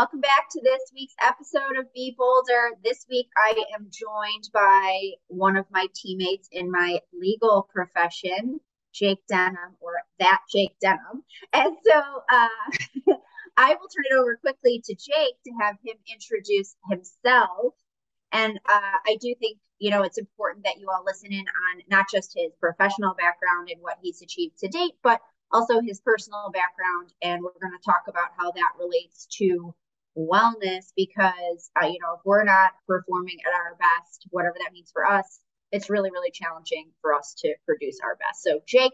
Welcome back to this week's episode of Be Bolder. This week, I am joined by one of my teammates in my legal profession, Jake Denham, or that Jake Denham. And so uh, I will turn it over quickly to Jake to have him introduce himself. And uh, I do think, you know, it's important that you all listen in on not just his professional background and what he's achieved to date, but also his personal background. And we're going to talk about how that relates to wellness because, uh, you know, if we're not performing at our best, whatever that means for us, it's really, really challenging for us to produce our best. So, Jake,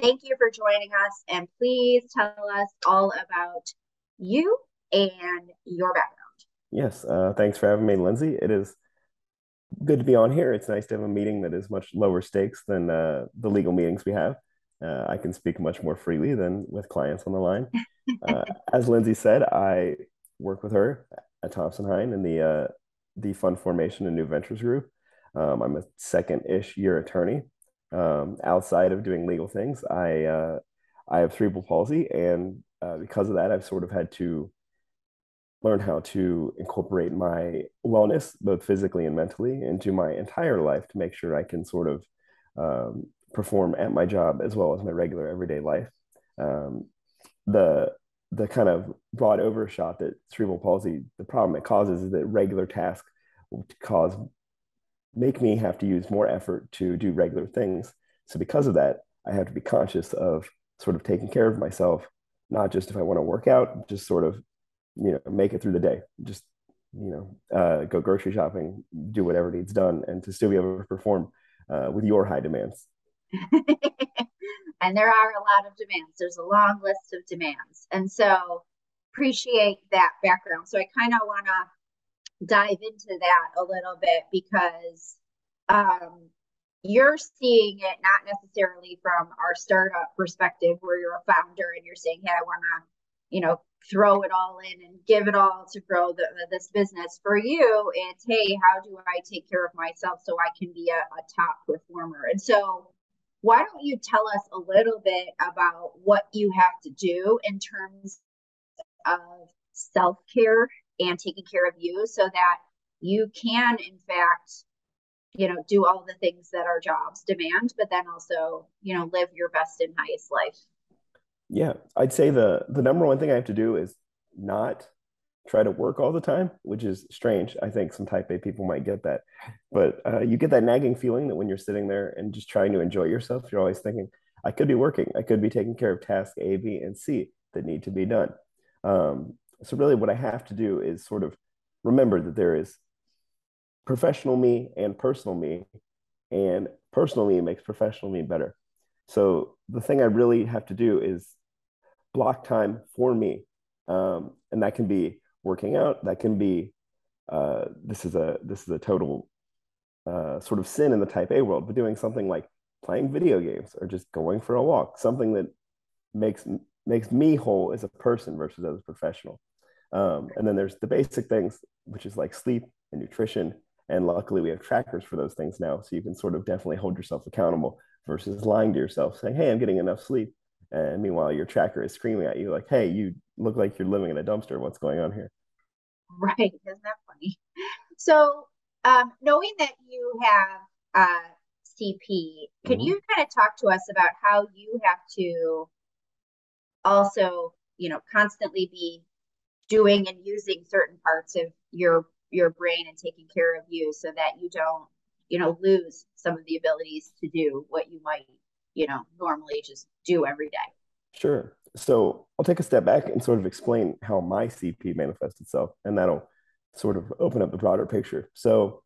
thank you for joining us. And please tell us all about you and your background. Yes. Uh, thanks for having me, Lindsay. It is good to be on here. It's nice to have a meeting that is much lower stakes than uh, the legal meetings we have. Uh, I can speak much more freely than with clients on the line. Uh, as Lindsay said, I work with her at Thompson Hine in the uh, the fund formation and new ventures group. Um, I'm a second-ish year attorney. Um, outside of doing legal things, I uh, I have cerebral palsy, and uh, because of that, I've sort of had to learn how to incorporate my wellness, both physically and mentally, into my entire life to make sure I can sort of um, perform at my job as well as my regular everyday life. Um, the the kind of broad overshot that cerebral palsy, the problem it causes is that regular tasks will cause make me have to use more effort to do regular things. So because of that, I have to be conscious of sort of taking care of myself, not just if I want to work out, just sort of, you know, make it through the day, just, you know, uh, go grocery shopping, do whatever needs done, and to still be able to perform uh, with your high demands. and there are a lot of demands. There's a long list of demands. And so appreciate that background. So I kind of want to dive into that a little bit because um, you're seeing it not necessarily from our startup perspective where you're a founder and you're saying, hey, I want to, you know, throw it all in and give it all to grow the, this business. For you, it's, hey, how do I take care of myself so I can be a, a top performer? And so why don't you tell us a little bit about what you have to do in terms of self care and taking care of you so that you can, in fact, you know, do all the things that our jobs demand, but then also, you know, live your best and highest life? Yeah, I'd say the the number one thing I have to do is not try to work all the time, which is strange. I think some type A people might get that. But uh, you get that nagging feeling that when you're sitting there and just trying to enjoy yourself, you're always thinking, I could be working. I could be taking care of tasks A, B, and C that need to be done. Um, so, really, what I have to do is sort of remember that there is professional me and personal me, and personal me makes professional me better. So, the thing I really have to do is block time for me. Um, and that can be working out. That can be uh, this is a this is a total uh, sort of sin in the type A world, but doing something like playing video games or just going for a walk, something that makes makes me whole as a person versus as a professional. Um, and then there's the basic things, which is like sleep and nutrition. And luckily, we have trackers for those things now, so you can sort of definitely hold yourself accountable versus lying to yourself, saying, "Hey, I'm getting enough sleep," and meanwhile, your tracker is screaming at you like, "Hey, you look like you're living in a dumpster. What's going on here?" Right. Isn't that funny? So, um, knowing that you have uh, CP, can mm-hmm. you kind of talk to us about how you have to also, you know, constantly be doing and using certain parts of your your brain and taking care of you so that you don't, you know, lose some of the abilities to do what you might, you know, normally just do every day? Sure so I'll take a step back and sort of explain how my CP manifests itself, and that'll sort of open up the broader picture. So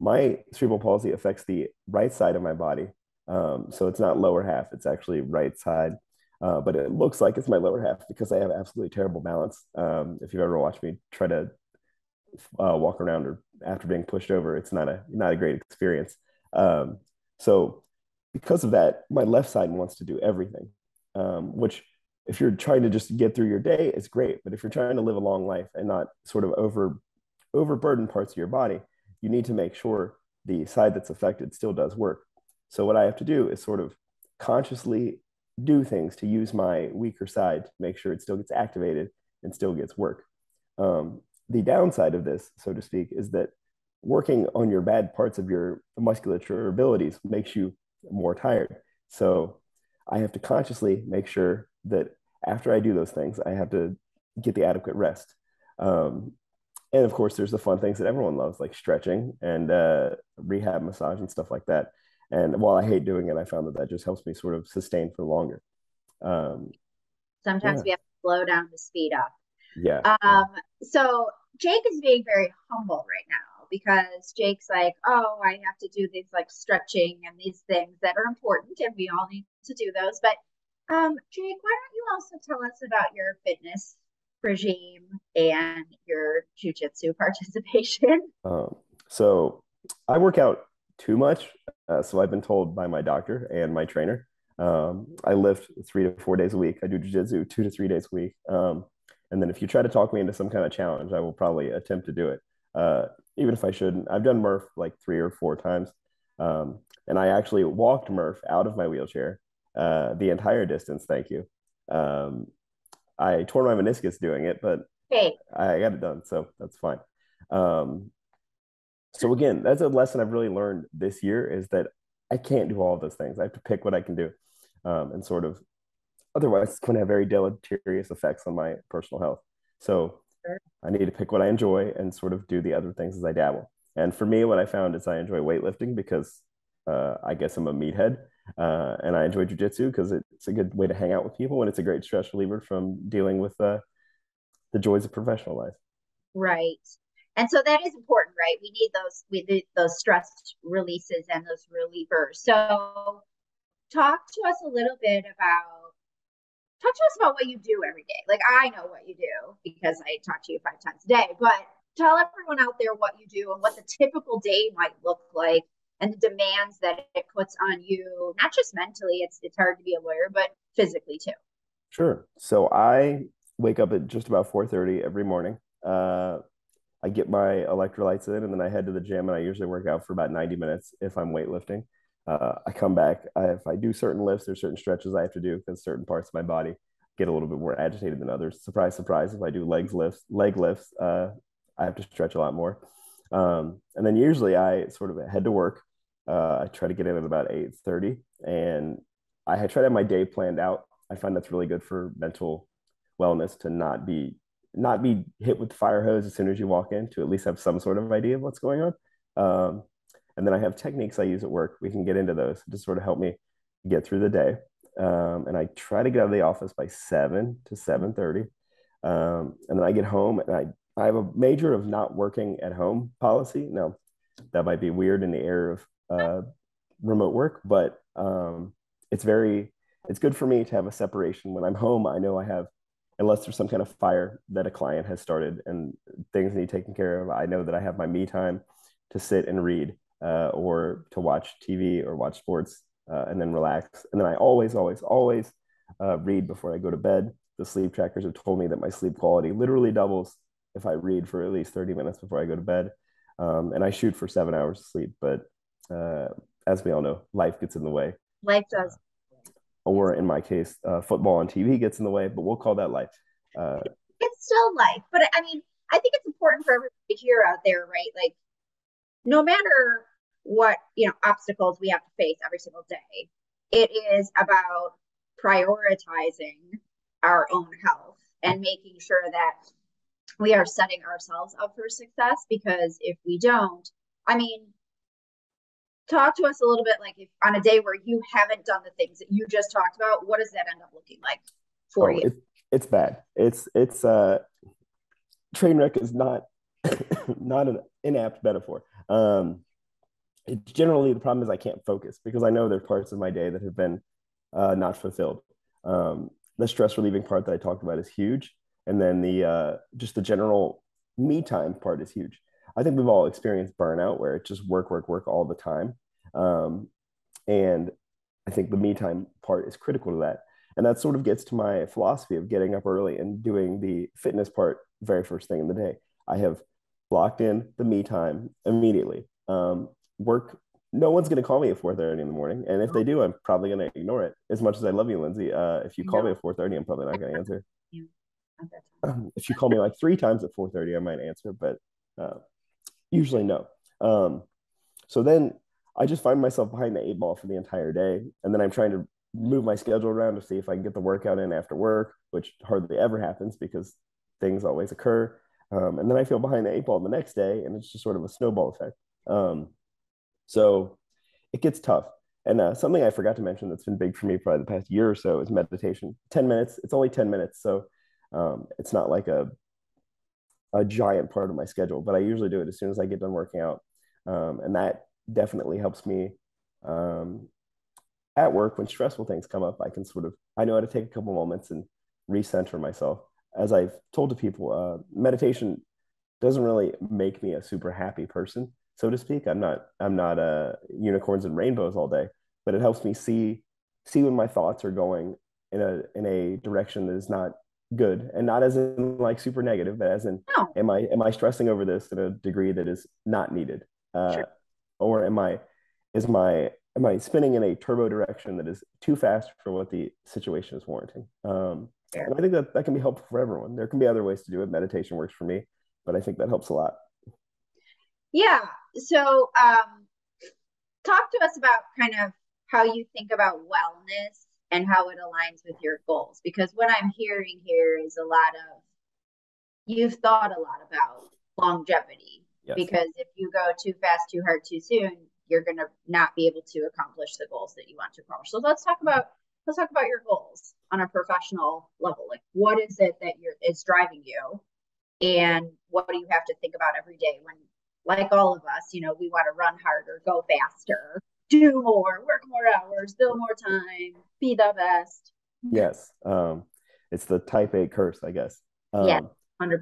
my cerebral palsy affects the right side of my body. Um, so it's not lower half, it's actually right side. Uh, but it looks like it's my lower half because I have absolutely terrible balance. Um, if you've ever watched me try to uh, walk around or after being pushed over, it's not a not a great experience. Um, so because of that, my left side wants to do everything, um, which if you're trying to just get through your day, it's great. But if you're trying to live a long life and not sort of over overburden parts of your body, you need to make sure the side that's affected still does work. So what I have to do is sort of consciously do things to use my weaker side to make sure it still gets activated and still gets work. Um, the downside of this, so to speak, is that working on your bad parts of your musculature abilities makes you more tired. So I have to consciously make sure that after I do those things, I have to get the adequate rest. Um, and of course, there's the fun things that everyone loves, like stretching and uh, rehab massage and stuff like that. And while I hate doing it, I found that that just helps me sort of sustain for longer. Um, Sometimes yeah. we have to slow down to speed up. Yeah. Um, yeah. So Jake is being very humble right now because Jake's like, oh, I have to do these like stretching and these things that are important, and we all need to do those. But um, Jake, why don't you also tell us about your fitness regime and your jujitsu participation? Um, so I work out too much. Uh, so I've been told by my doctor and my trainer. Um, I lift three to four days a week. I do jujitsu two to three days a week. Um, and then if you try to talk me into some kind of challenge, I will probably attempt to do it, uh, even if I shouldn't. I've done Murph like three or four times. Um, and I actually walked Murph out of my wheelchair uh, the entire distance. Thank you. Um, I tore my meniscus doing it, but hey. I got it done, so that's fine. Um, so again, that's a lesson I've really learned this year is that I can't do all of those things. I have to pick what I can do, um, and sort of otherwise it's going to have very deleterious effects on my personal health. So sure. I need to pick what I enjoy and sort of do the other things as I dabble. And for me, what I found is I enjoy weightlifting because uh, I guess I'm a meathead. Uh, and I enjoy jujitsu because it's a good way to hang out with people and it's a great stress reliever from dealing with uh, the joys of professional life. Right. And so that is important, right? We need those we need those stress releases and those relievers. So talk to us a little bit about talk to us about what you do every day. Like I know what you do because I talk to you five times a day, but tell everyone out there what you do and what the typical day might look like and the demands that it puts on you, not just mentally, it's it's hard to be a lawyer, but physically too. Sure. So I wake up at just about 4:30 every morning. Uh, I get my electrolytes in and then I head to the gym and I usually work out for about 90 minutes if I'm weightlifting. Uh, I come back. I, if I do certain lifts, there's certain stretches I have to do because certain parts of my body get a little bit more agitated than others. Surprise, surprise. If I do legs lifts, leg lifts, uh, I have to stretch a lot more. Um, and then usually I sort of head to work. Uh, I try to get in at about 8:30, and I try to have my day planned out. I find that's really good for mental wellness to not be not be hit with the fire hose as soon as you walk in. To at least have some sort of idea of what's going on. Um, and then I have techniques I use at work. We can get into those to sort of help me get through the day. Um, and I try to get out of the office by seven to seven thirty, um, and then I get home and I I have a major of not working at home policy. Now that might be weird in the era of uh, remote work, but um, it's very it's good for me to have a separation. When I'm home, I know I have unless there's some kind of fire that a client has started and things need taken care of. I know that I have my me time to sit and read uh, or to watch TV or watch sports uh, and then relax. And then I always, always, always uh, read before I go to bed. The sleep trackers have told me that my sleep quality literally doubles if I read for at least 30 minutes before I go to bed. Um, and I shoot for seven hours of sleep, but uh, as we all know, life gets in the way. Life does. or in my case, uh, football on TV gets in the way, but we'll call that life. Uh, it's still life. But I mean, I think it's important for everybody to hear out there, right? Like, no matter what you know obstacles we have to face every single day, it is about prioritizing our own health and making sure that we are setting ourselves up for success because if we don't i mean talk to us a little bit like if on a day where you haven't done the things that you just talked about what does that end up looking like for oh, you? it, it's bad. It's it's uh train wreck is not not an inapt metaphor. Um it's generally the problem is i can't focus because i know there's parts of my day that have been uh, not fulfilled um the stress relieving part that i talked about is huge and then the uh, just the general me time part is huge. I think we've all experienced burnout where it's just work, work, work all the time, um, and I think the me time part is critical to that. And that sort of gets to my philosophy of getting up early and doing the fitness part very first thing in the day. I have blocked in the me time immediately. Um, work. No one's going to call me at 4:30 in the morning, and if they do, I'm probably going to ignore it. As much as I love you, Lindsay, uh, if you call me at 4:30, I'm probably not going to answer. Um, if you call me like three times at 4:30, I might answer, but uh, usually no. Um, so then I just find myself behind the eight ball for the entire day, and then I'm trying to move my schedule around to see if I can get the workout in after work, which hardly ever happens because things always occur. Um, and then I feel behind the eight ball the next day, and it's just sort of a snowball effect. So it gets tough. And uh, something I forgot to mention that's been big for me probably the past year or so is meditation. 10 minutes, it's only 10 minutes. So um, it's not like a, a giant part of my schedule, but I usually do it as soon as I get done working out. Um, and that definitely helps me um, at work when stressful things come up. I can sort of, I know how to take a couple moments and recenter myself. As I've told to people, uh, meditation doesn't really make me a super happy person so to speak. I'm not I'm not uh, unicorns and rainbows all day, but it helps me see see when my thoughts are going in a in a direction that is not good and not as in like super negative, but as in no. am I am I stressing over this in a degree that is not needed, uh, sure. or am I is my am I spinning in a turbo direction that is too fast for what the situation is warranting? Um. And I think that that can be helpful for everyone. There can be other ways to do it. Meditation works for me, but I think that helps a lot. Yeah, so um, talk to us about kind of how you think about wellness and how it aligns with your goals because what i'm hearing here is a lot of you've thought a lot about longevity. Yes. because if you go too fast too hard too soon you're going to not be able to accomplish the goals that you want to accomplish. So let's talk about let's talk about your goals on a professional level. Like what is it that you're is driving you? And what do you have to think about every day when like all of us, you know, we want to run harder, go faster, do more, work more hours, build more time, be the best. Yes. Um, it's the type A curse, I guess. Um, yeah, 100%.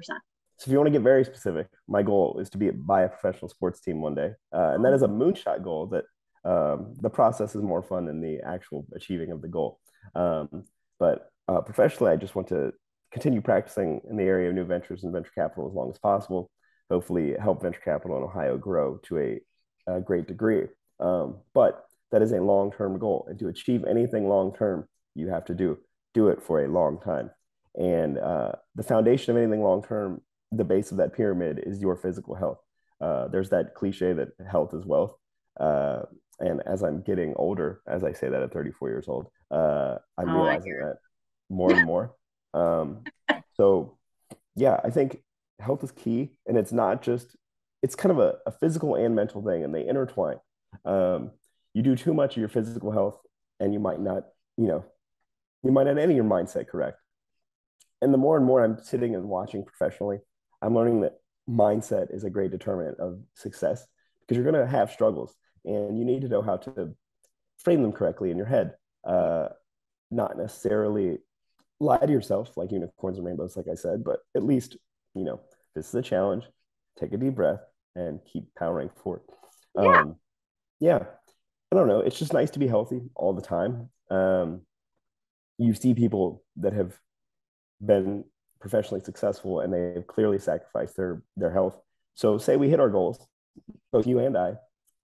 So if you want to get very specific, my goal is to be buy a professional sports team one day. Uh, and that is a moonshot goal that um, the process is more fun than the actual achieving of the goal. Um, but uh, professionally, I just want to continue practicing in the area of new ventures and venture capital as long as possible hopefully help venture capital in Ohio grow to a, a great degree. Um, but that is a long-term goal, and to achieve anything long-term, you have to do do it for a long time. And uh, the foundation of anything long-term, the base of that pyramid, is your physical health. Uh, there's that cliche that health is wealth. Uh, and as I'm getting older, as I say that at 34 years old, uh, I'm oh, realizing that more and more. Um, so, yeah, I think health is key and it's not just it's kind of a, a physical and mental thing and they intertwine. Um, you do too much of your physical health and you might not you know you might not enter your mindset correct. And the more and more i'm sitting and watching professionally i'm learning that mindset is a great determinant of success because you're going to have struggles and you need to know how to frame them correctly in your head. Uh, not necessarily lie to yourself like unicorns and rainbows like i said but at least you know, this is a challenge. Take a deep breath and keep powering forward. Yeah. Um, yeah. I don't know. It's just nice to be healthy all the time. Um, you see people that have been professionally successful and they've clearly sacrificed their their health. So say we hit our goals, both you and I,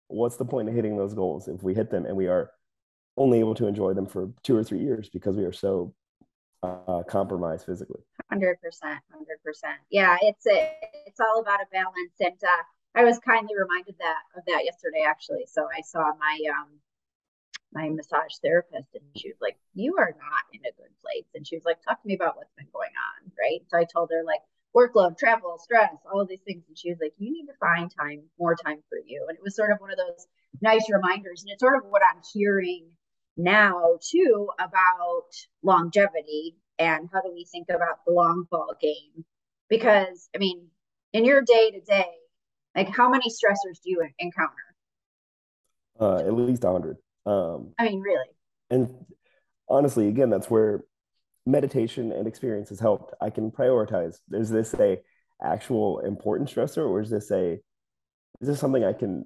what's the point of hitting those goals if we hit them and we are only able to enjoy them for two or three years because we are so uh, compromised physically? Hundred percent, hundred percent. Yeah, it's a, it's all about a balance, and uh, I was kindly reminded that of that yesterday, actually. So I saw my um my massage therapist, and she was like, "You are not in a good place," and she was like, "Talk to me about what's been going on." Right. So I told her like workload, travel, stress, all of these things, and she was like, "You need to find time, more time for you." And it was sort of one of those nice reminders, and it's sort of what I'm hearing now too about longevity and how do we think about the long ball game? Because i mean in your day to day like how many stressors do you encounter? Uh at least a 100 um i mean really? and honestly again that's where meditation and experience has helped. I can prioritize is this a actual important stressor or is this a is this something i can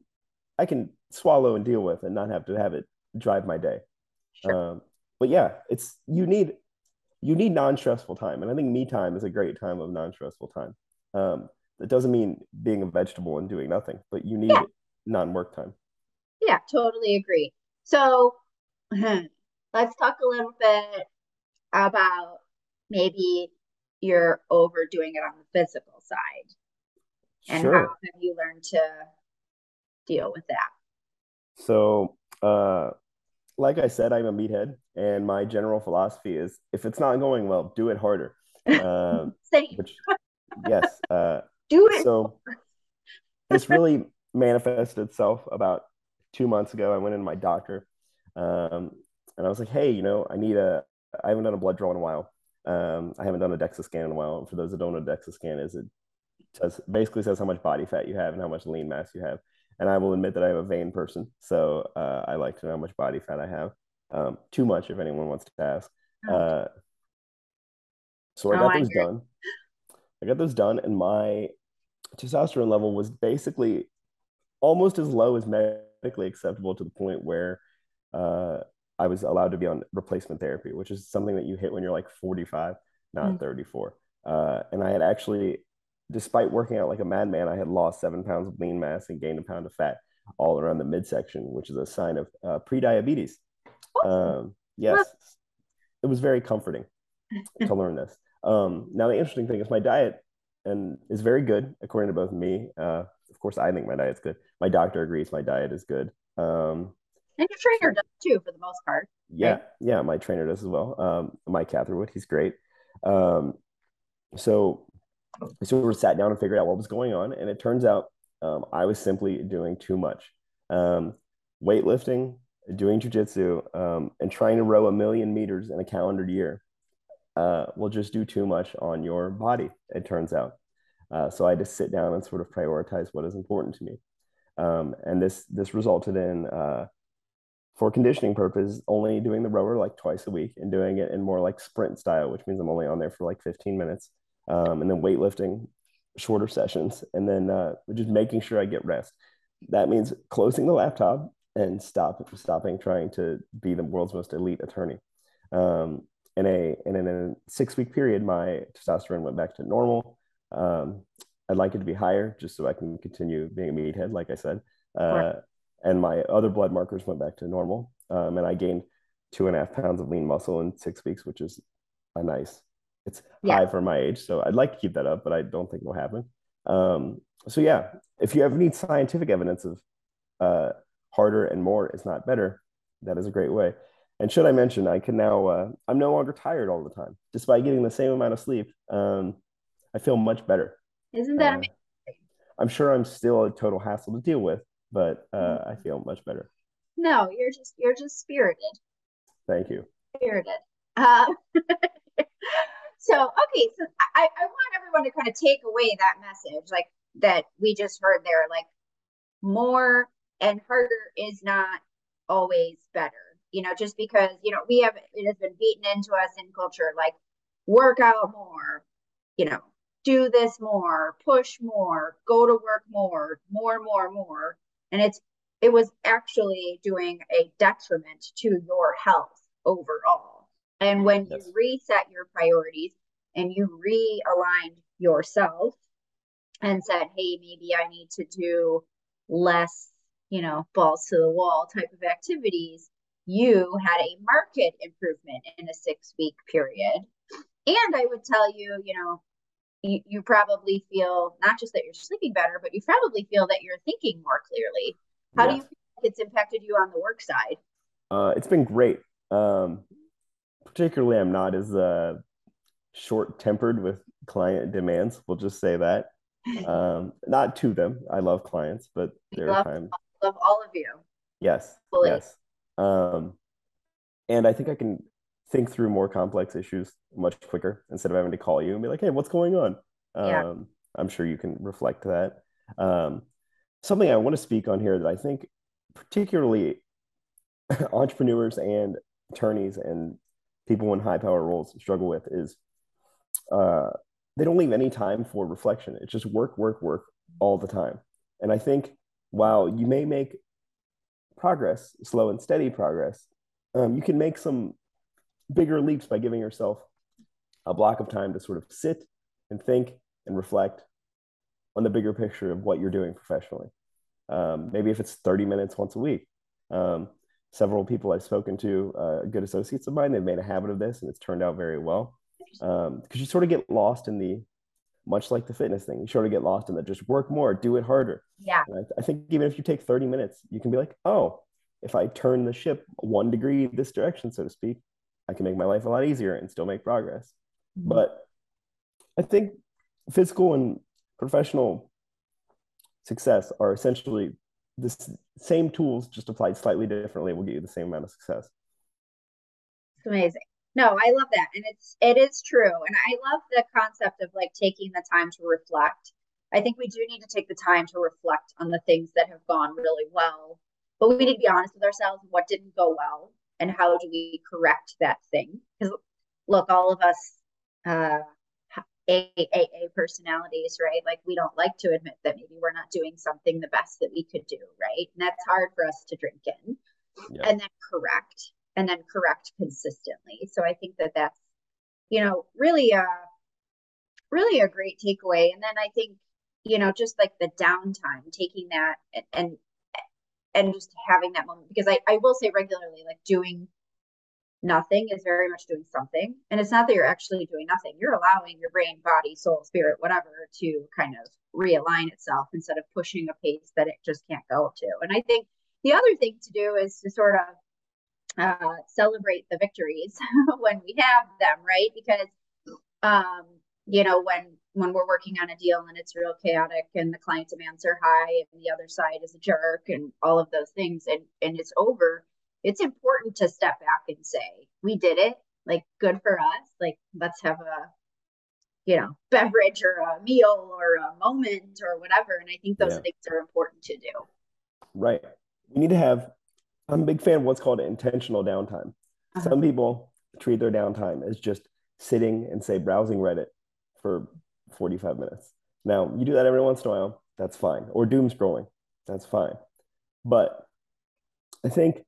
i can swallow and deal with and not have to have it drive my day Sure. Um, but yeah, it's you need you need non-stressful time, and I think me time is a great time of non-stressful time. Um, that doesn't mean being a vegetable and doing nothing, but you need yeah. non-work time. Yeah, totally agree. So let's talk a little bit about maybe you're overdoing it on the physical side. And Sure. how have you learned to deal with that? So, uh, like I said, I'm a meathead, and my general philosophy is if it's not going well, do it harder. Um, Same. which, yes. Uh, Do it. so this really manifested itself about two months ago. I went in my doctor, um, and I was like, "Hey, you know, I need a. I haven't done a blood draw in a while. Um, I haven't done a DEXA scan in a while. And for those that don't know, a DEXA scan is it says basically says how much body fat you have and how much lean mass you have. And I will admit that I'm a vain person, so uh, I like to know how much body fat I have. Um, too much, if anyone wants to ask. Oh. Uh, so I Oh, got I those you. done. I got those done, and my testosterone level was basically almost as low as medically acceptable to the point where uh, I was allowed to be on replacement therapy, which is something that you hit when you're like 45, not Mm. 34. Uh, and I had actually, despite working out like a madman, I had lost seven pounds of lean mass and gained a pound of fat all around the midsection, which is a sign of uh, pre-diabetes. Um, yes, it was very comforting to learn this. Um, now the interesting thing is my diet and is very good according to both me. Uh, of course, I think my diet's good. My doctor agrees my diet is good. Um, And your trainer does too, for the most part. yeah, Right. yeah, my trainer does as well. Um, Mike Catherwood, he's great. Um, so, we sat down and figured out what was going on, and it turns out um, I was simply doing too much. Um, weightlifting, doing jujitsu, um, and trying to row a million meters in a calendar year uh, will just do too much on your body, it turns out. Uh, so I to sit down and sort of prioritize what is important to me. Um, and this this resulted in uh, for conditioning purpose, only doing the rower like twice a week and doing it in more like sprint style, which means I'm only on there for like 15 minutes. Um, and then weightlifting, shorter sessions, and then uh, just making sure I get rest. That means closing the laptop and stop stopping trying to be the world's most elite attorney. Um, in a and in a six week period, my testosterone went back to normal. Um, I'd like it to be higher just so I can continue being a meathead, like I said. Uh, and my other blood markers went back to normal. Um, and I gained two and a half pounds of lean muscle in six weeks, which is a nice. It's Yeah. high for my age, so I'd like to keep that up, but I don't think it'll happen. Um, so yeah, if you ever need scientific evidence of uh, harder and more is not better, that is a great way. And should I mention, I can now uh, I'm no longer tired all the time, despite getting the same amount of sleep. Um, I feel much better. Isn't that Uh. I'm sure I'm still a total hassle to deal with, but uh, I feel much better. No, you're just you're just spirited. Thank you. Spirited. Uh, so okay, so I, I want everyone to kind of take away that message, like that we just heard there, like more and harder is not always better. You know, just because, you know, we have it has been beaten into us in culture, like work out more, you know, do this more, push more, go to work more, more, more, more. And it's it was actually doing a detriment to your health overall. And when Yes. you reset your priorities and you realigned yourself and said, hey, maybe I need to do less, you know, balls to the wall type of activities, you had a market improvement in a six week period. And I would tell you, you know, you, you probably feel not just that you're sleeping better, but you probably feel that you're thinking more clearly. How do you feel like it's impacted you on the work side? Uh, it's been great. Um, particularly, I'm not as uh, short tempered with client demands. We'll just say that. Um, not to them. I love clients, but there are love- times. Love all of you. Yes. Fully. Yes. Um, and I think I can think through more complex issues much quicker instead of having to call you and be like, hey, what's going on? Yeah. Um, I'm sure you can reflect that. Um, something I want to speak on here that I think particularly entrepreneurs and attorneys and people in high power roles struggle with is uh, they don't leave any time for reflection. It's just work, work, work all the time. And I think while you may make progress, slow and steady progress, um, you can make some bigger leaps by giving yourself a block of time to sort of sit and think and reflect on the bigger picture of what you're doing professionally. Um, maybe if it's 30 minutes once a week. Um, several people I've spoken to, uh, good associates of mine, they've made a habit of this and it's turned out very well. because um, you sort of get lost in the much like the fitness thing you sort of get lost in the just work more do it harder. Yeah. I, I think even if you take 30 minutes you can be like oh if i turn the ship one degree this direction so to speak i can make my life a lot easier and still make progress. Mm-hmm. but i think physical and professional success are essentially the same tools just applied slightly differently will get you the same amount of success. It's amazing. No i love that. And it's it is true. And i love the concept of like taking the time to reflect. I think we do need to take the time to reflect on the things that have gone really well. But we need to be honest with ourselves what didn't go well and how do we correct that thing? Because look all of us uh AAA personalities, right? Like we don't like to admit that maybe we're not doing something the best that we could do, right? And that's hard for us to drink in yeah. and then correct and then correct consistently. So I think that that's, you know, really a, really a great takeaway. And then I think, you know, just like the downtime, taking that and, and, and just having that moment, because I, I will say regularly, like doing nothing is very much doing something. And it's not that you're actually doing nothing. You're allowing your brain, body, soul, spirit, whatever, to kind of realign itself instead of pushing a pace that it just can't go to. And I think the other thing to do is to sort of uh, celebrate the victories when we have them, right? Because um, you know, when when we're working on a deal and it's real chaotic and the client demands are high and the other side is a jerk and all of those things and and it's over, it's important to step back and say, we did it, like good for us. Like let's have a you know, beverage or a meal or a moment or whatever. And I think those yeah. things are important to do. Right. We need to have I'm a big fan of what's called intentional downtime. Uh-huh. Some people treat their downtime as just sitting and say browsing Reddit for 45 minutes. Now, you do that every once in a while, that's fine. Or doom scrolling, that's fine. But I think,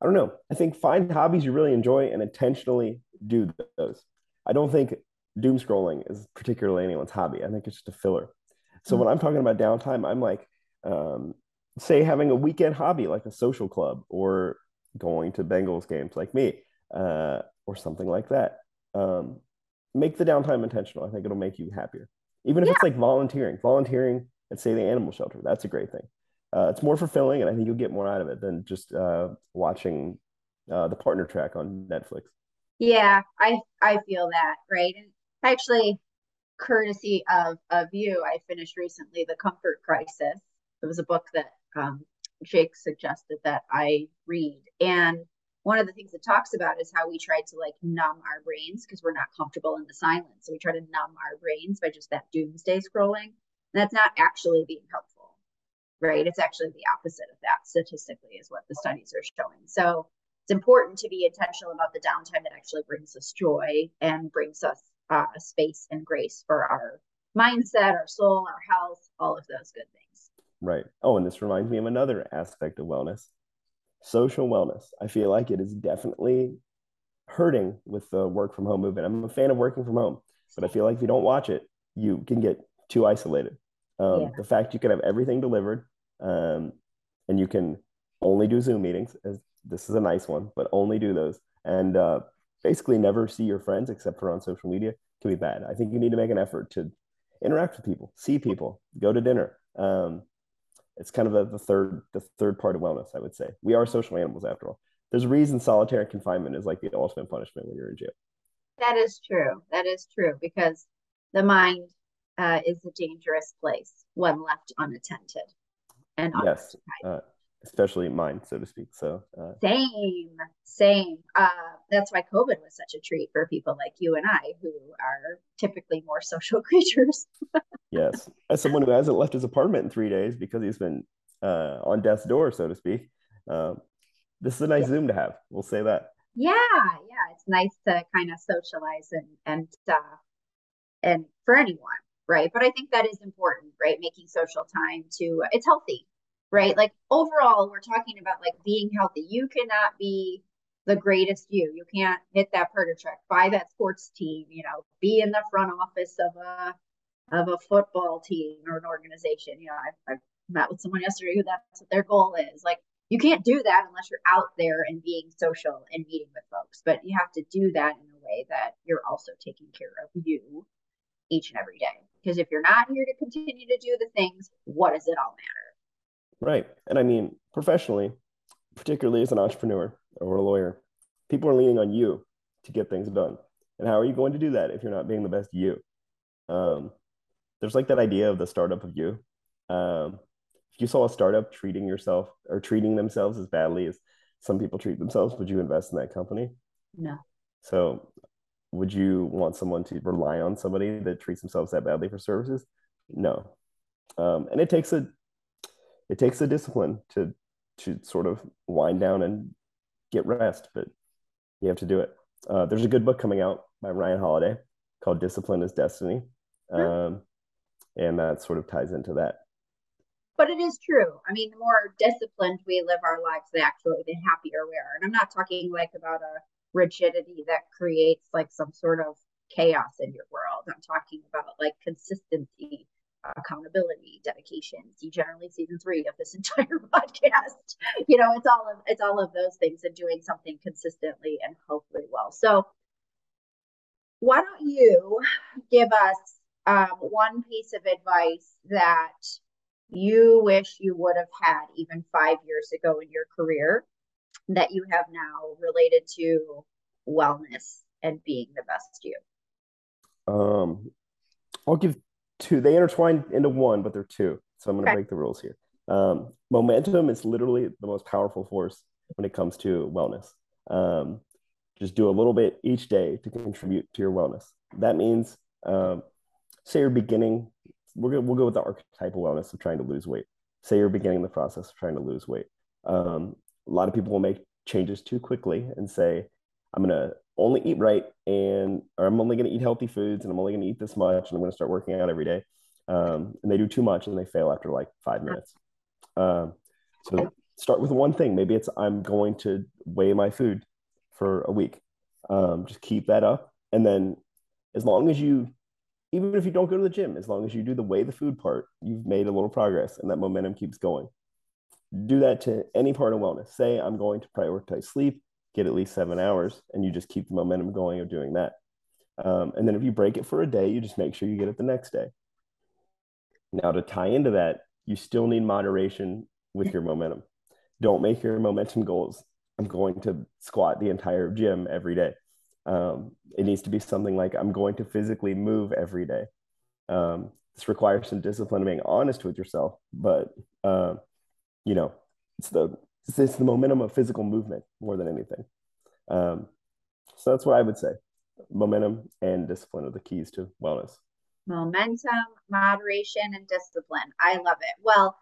I don't know, I think find hobbies you really enjoy and intentionally do those. I don't think doom scrolling is particularly anyone's hobby. I think it's just a filler. So mm-hmm. when I'm talking about downtime, I'm like, um, say having a weekend hobby like a social club or going to Bengals games like me uh, or something like that. Um, make the downtime intentional. I think it'll make you happier. Even if yeah. it's like volunteering, volunteering at say the animal shelter, that's a great thing. Uh, it's more fulfilling, and I think you'll get more out of it than just uh, watching uh, the partner track on Netflix. Yeah, I I feel that right, and actually, courtesy of of you, I finished recently the Comfort Crisis. It was a book that um, Jake suggested that I read. And one of the things it talks about is how we try to like numb our brains because we're not comfortable in the silence. So we try to numb our brains by just that doomsday scrolling. And that's not actually being helpful, right? It's actually the opposite of that statistically, is what the studies are showing. So it's important to be intentional about the downtime that actually brings us joy and brings us uh, space and grace for our mindset, our soul, our health, all of those good things. Right. Oh, and this reminds me of another aspect of wellness social wellness. I feel like it is definitely hurting with the work from home movement. I'm a fan of working from home, but I feel like if you don't watch it, you can get too isolated. Um, yeah. The fact you can have everything delivered um, and you can only do Zoom meetings, this is a nice one, but only do those and uh, basically never see your friends except for on social media can be bad. I think you need to make an effort to interact with people, see people, go to dinner. Um, it's kind of a, the third the third part of wellness i would say we are social animals after all there's a reason solitary confinement is like the ultimate punishment when you're in jail that is true that is true because the mind uh, is a dangerous place when left unattended and yes uh, especially mine, so to speak. So uh, same, same. Uh, that's why COVID was such a treat for people like you and I, who are typically more social creatures. yes, as someone who hasn't left his apartment in three days because he's been uh, on death's door, so to speak. Um, this is a nice yeah. Zoom to have. We'll say that. Yeah, yeah, it's nice to kind of socialize and and uh, and for anyone, right? But I think that is important, right? Making social time to it's healthy right? Like overall, we're talking about like being healthy. You cannot be the greatest you. You can't hit that partner track, buy that sports team, you know, be in the front office of a of a football team or an organization. You know, I've, I've met with someone yesterday who that's what their goal is. Like you can't do that unless you're out there and being social and meeting with folks. But you have to do that in a way that you're also taking care of you each and every day. Because if you're not here to continue to do the things, what does it all matter? Right. And I mean, professionally, particularly as an entrepreneur or a lawyer, people are leaning on you to get things done. And how are you going to do that if you're not being the best you? Um, there's like that idea of the startup of you. Um, if you saw a startup treating yourself or treating themselves as badly as some people treat themselves, would you invest in that company? No. So, would you want someone to rely on somebody that treats themselves that badly for services? No. Um, and it takes a it takes a discipline to to sort of wind down and get rest, but you have to do it. Uh, there's a good book coming out by Ryan Holiday called Discipline is Destiny. Um, and that sort of ties into that. But it is true. I mean, the more disciplined we live our lives, the actually, the happier we are. And I'm not talking like about a rigidity that creates like some sort of chaos in your world. I'm talking about like consistency, accountability, dedication. See generally season three of this entire podcast. You know, it's all of it's all of those things and doing something consistently and hopefully well. So why don't you give us um, one piece of advice that you wish you would have had even five years ago in your career that you have now related to wellness and being the best you? Um, I'll give two. They intertwine into one, but they're two. So I'm going to okay. break the rules here. Um, momentum is literally the most powerful force when it comes to wellness. Um, just do a little bit each day to contribute to your wellness. That means, um, say you're beginning, we're gonna, we'll go with the archetype of wellness of trying to lose weight. Say you're beginning the process of trying to lose weight. Um, a lot of people will make changes too quickly and say, I'm gonna only eat right and or I'm only gonna eat healthy foods and I'm only gonna eat this much and I'm gonna start working out every day. Um, and they do too much and they fail after like five minutes. Um, so start with one thing. Maybe it's I'm going to weigh my food for a week. Um, just keep that up. And then as long as you, even if you don't go to the gym, as long as you do the weigh the food part, you've made a little progress and that momentum keeps going. Do that to any part of wellness. Say, I'm going to prioritize sleep, get at least seven hours, and you just keep the momentum going of doing that. Um, and then if you break it for a day, you just make sure you get it the next day. Now, to tie into that, you still need moderation with your momentum. Don't make your momentum goals I'm going to squat the entire gym every day. Um, it needs to be something like I'm going to physically move every day. Um, this requires some discipline of being honest with yourself, but uh, you know, it's the it's, the momentum of physical movement more than anything. Um, so that's what I would say. Momentum and discipline are the keys to wellness. Momentum, moderation, and discipline. I love it. Well,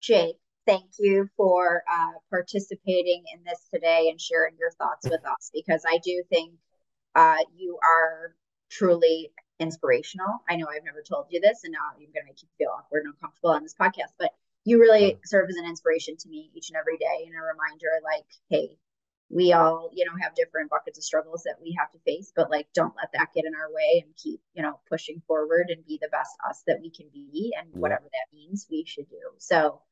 Jake, thank you for uh, participating in this today and sharing your thoughts with us because I do think uh, you are truly inspirational. I know I've never told you this, and now I'm going to make you feel awkward and uncomfortable on this podcast, but you really serve as an inspiration to me each and every day and a reminder like, hey, we all, you know, have different buckets of struggles that we have to face, but like, don't let that get in our way and keep, you know, pushing forward and be the best us that we can be. And whatever that means, we should do. So,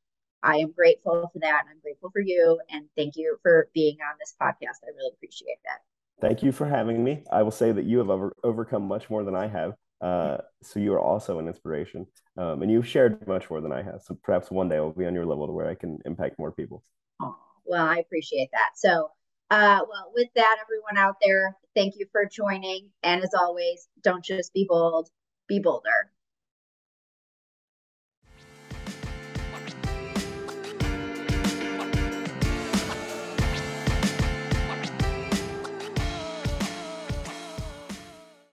I am grateful for that. And I'm grateful for you. And thank you for being on this podcast. I really appreciate that. Thank you for having me. I will say that you have over, overcome much more than I have. Uh, so you are also an inspiration. Um, and you've shared much more than I have. So perhaps one day I'll be on your level to where I can impact more people. Oh, well, I appreciate that. So, uh, well, with that, everyone out there, thank you for joining. And as always, don't just be bold, be bolder.